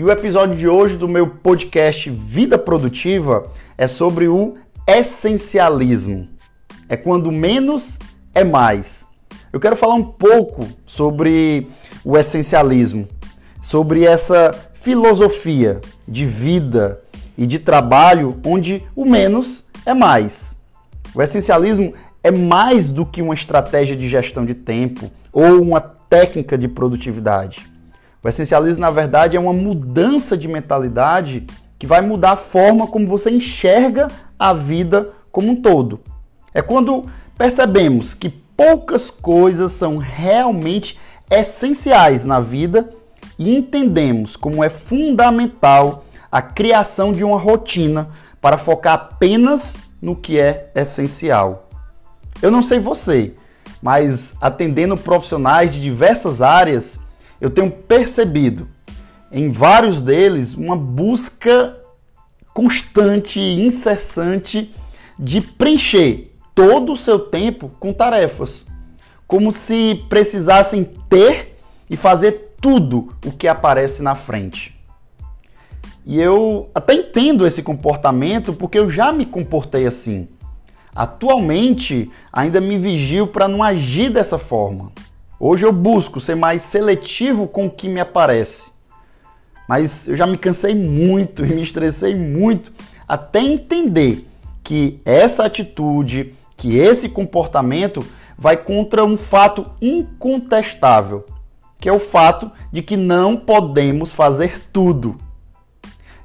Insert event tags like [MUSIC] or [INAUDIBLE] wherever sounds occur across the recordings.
E o episódio de hoje do meu podcast Vida Produtiva é sobre o essencialismo. É quando menos é mais. Eu quero falar um pouco sobre o essencialismo, sobre essa filosofia de vida e de trabalho onde o menos é mais. O essencialismo é mais do que uma estratégia de gestão de tempo ou uma técnica de produtividade. O essencialismo, na verdade, é uma mudança de mentalidade que vai mudar a forma como você enxerga a vida como um todo. É quando percebemos que poucas coisas são realmente essenciais na vida e entendemos como é fundamental a criação de uma rotina para focar apenas no que é essencial. Eu não sei você, mas atendendo profissionais de diversas áreas, eu tenho percebido em vários deles uma busca constante incessante de preencher todo o seu tempo com tarefas, como se precisassem ter e fazer tudo o que aparece na frente. E eu até entendo esse comportamento porque eu já me comportei assim. Atualmente, ainda me vigio para não agir dessa forma. Hoje eu busco ser mais seletivo com o que me aparece. Mas eu já me cansei muito [LAUGHS] e me estressei muito até entender que essa atitude, que esse comportamento vai contra um fato incontestável, que é o fato de que não podemos fazer tudo.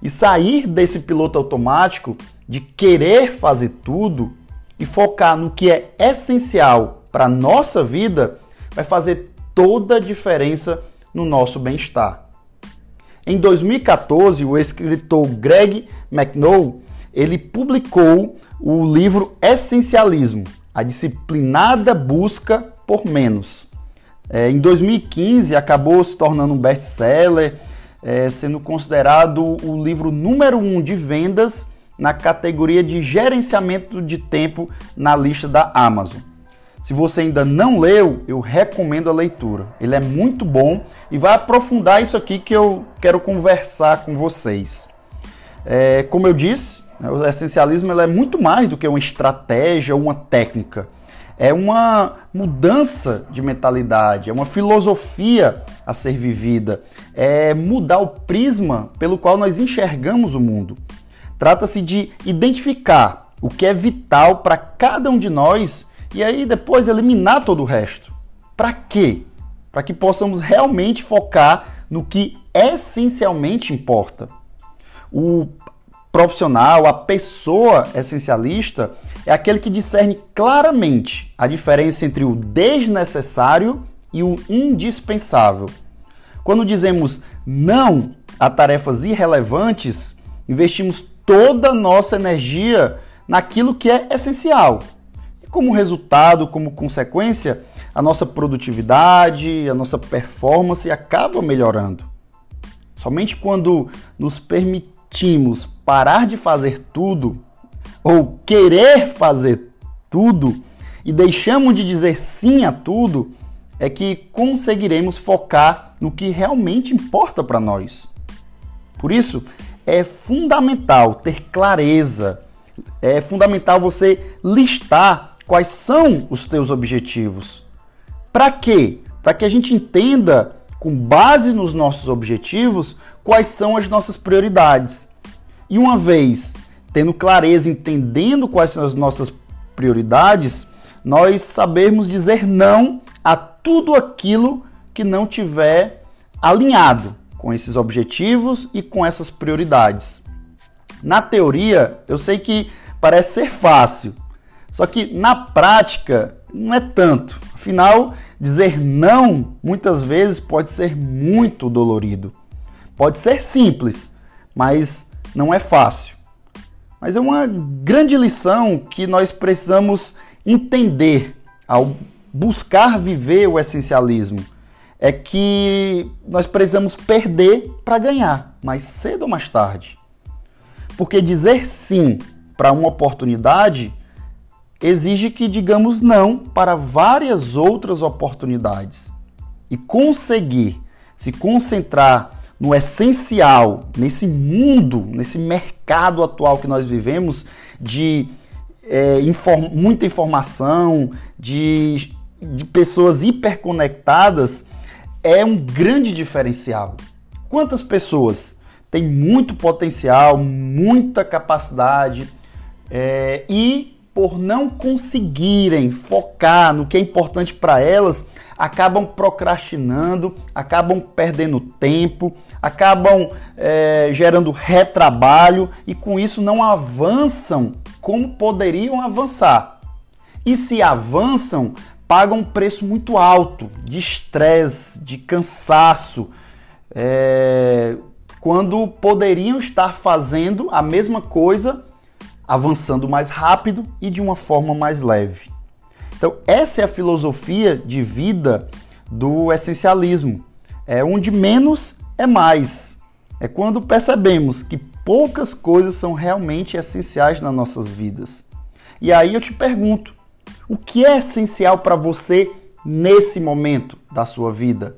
E sair desse piloto automático de querer fazer tudo e focar no que é essencial para nossa vida vai fazer toda a diferença no nosso bem-estar. Em 2014, o escritor Greg McNoll ele publicou o livro Essencialismo, a disciplinada busca por menos. É, em 2015, acabou se tornando um best-seller, é, sendo considerado o livro número um de vendas na categoria de gerenciamento de tempo na lista da Amazon. Se você ainda não leu, eu recomendo a leitura. Ele é muito bom e vai aprofundar isso aqui que eu quero conversar com vocês. É, como eu disse, né, o essencialismo é muito mais do que uma estratégia ou uma técnica. É uma mudança de mentalidade, é uma filosofia a ser vivida, é mudar o prisma pelo qual nós enxergamos o mundo. Trata-se de identificar o que é vital para cada um de nós e aí depois eliminar todo o resto. Para quê? Para que possamos realmente focar no que essencialmente importa. O profissional, a pessoa essencialista, é aquele que discerne claramente a diferença entre o desnecessário e o indispensável. Quando dizemos não a tarefas irrelevantes, investimos toda a nossa energia naquilo que é essencial. Como resultado, como consequência, a nossa produtividade, a nossa performance acaba melhorando. Somente quando nos permitimos parar de fazer tudo ou querer fazer tudo e deixamos de dizer sim a tudo, é que conseguiremos focar no que realmente importa para nós. Por isso, é fundamental ter clareza, é fundamental você listar quais são os teus objetivos. Para quê? Para que a gente entenda, com base nos nossos objetivos, quais são as nossas prioridades. E uma vez tendo clareza, entendendo quais são as nossas prioridades, nós sabermos dizer não a tudo aquilo que não tiver alinhado com esses objetivos e com essas prioridades. Na teoria, eu sei que parece ser fácil, só que na prática não é tanto. Afinal, dizer não muitas vezes pode ser muito dolorido. Pode ser simples, mas não é fácil. Mas é uma grande lição que nós precisamos entender ao buscar viver o essencialismo é que nós precisamos perder para ganhar, mais cedo ou mais tarde. Porque dizer sim para uma oportunidade exige que digamos não para várias outras oportunidades. E conseguir se concentrar no essencial, nesse mundo, nesse mercado atual que nós vivemos, de é, inform muita informação, de, de pessoas hiperconectadas, é um grande diferencial. Quantas pessoas têm muito potencial, muita capacidade é, e por não conseguirem focar no que é importante para elas, acabam procrastinando, acabam perdendo tempo, acabam é, gerando retrabalho e com isso não avançam como poderiam avançar. E se avançam, pagam um preço muito alto de estresse, de cansaço, é, quando poderiam estar fazendo a mesma coisa, avançando mais rápido e de uma forma mais leve. Então, essa é a filosofia de vida do essencialismo. É onde menos é mais. É quando percebemos que poucas coisas são realmente essenciais nas nossas vidas. E aí eu te pergunto: o que é essencial para você nesse momento da sua vida?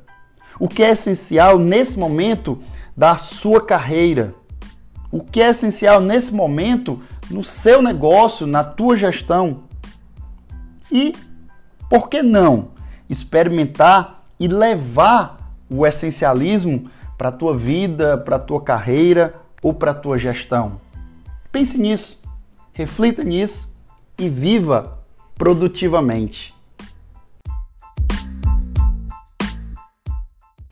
O que é essencial nesse momento da sua carreira? O que é essencial nesse momento no seu negócio, na tua gestão? E por que não experimentar e levar o essencialismo para a tua vida, para a tua carreira ou para a tua gestão? Pense nisso, reflita nisso e viva produtivamente.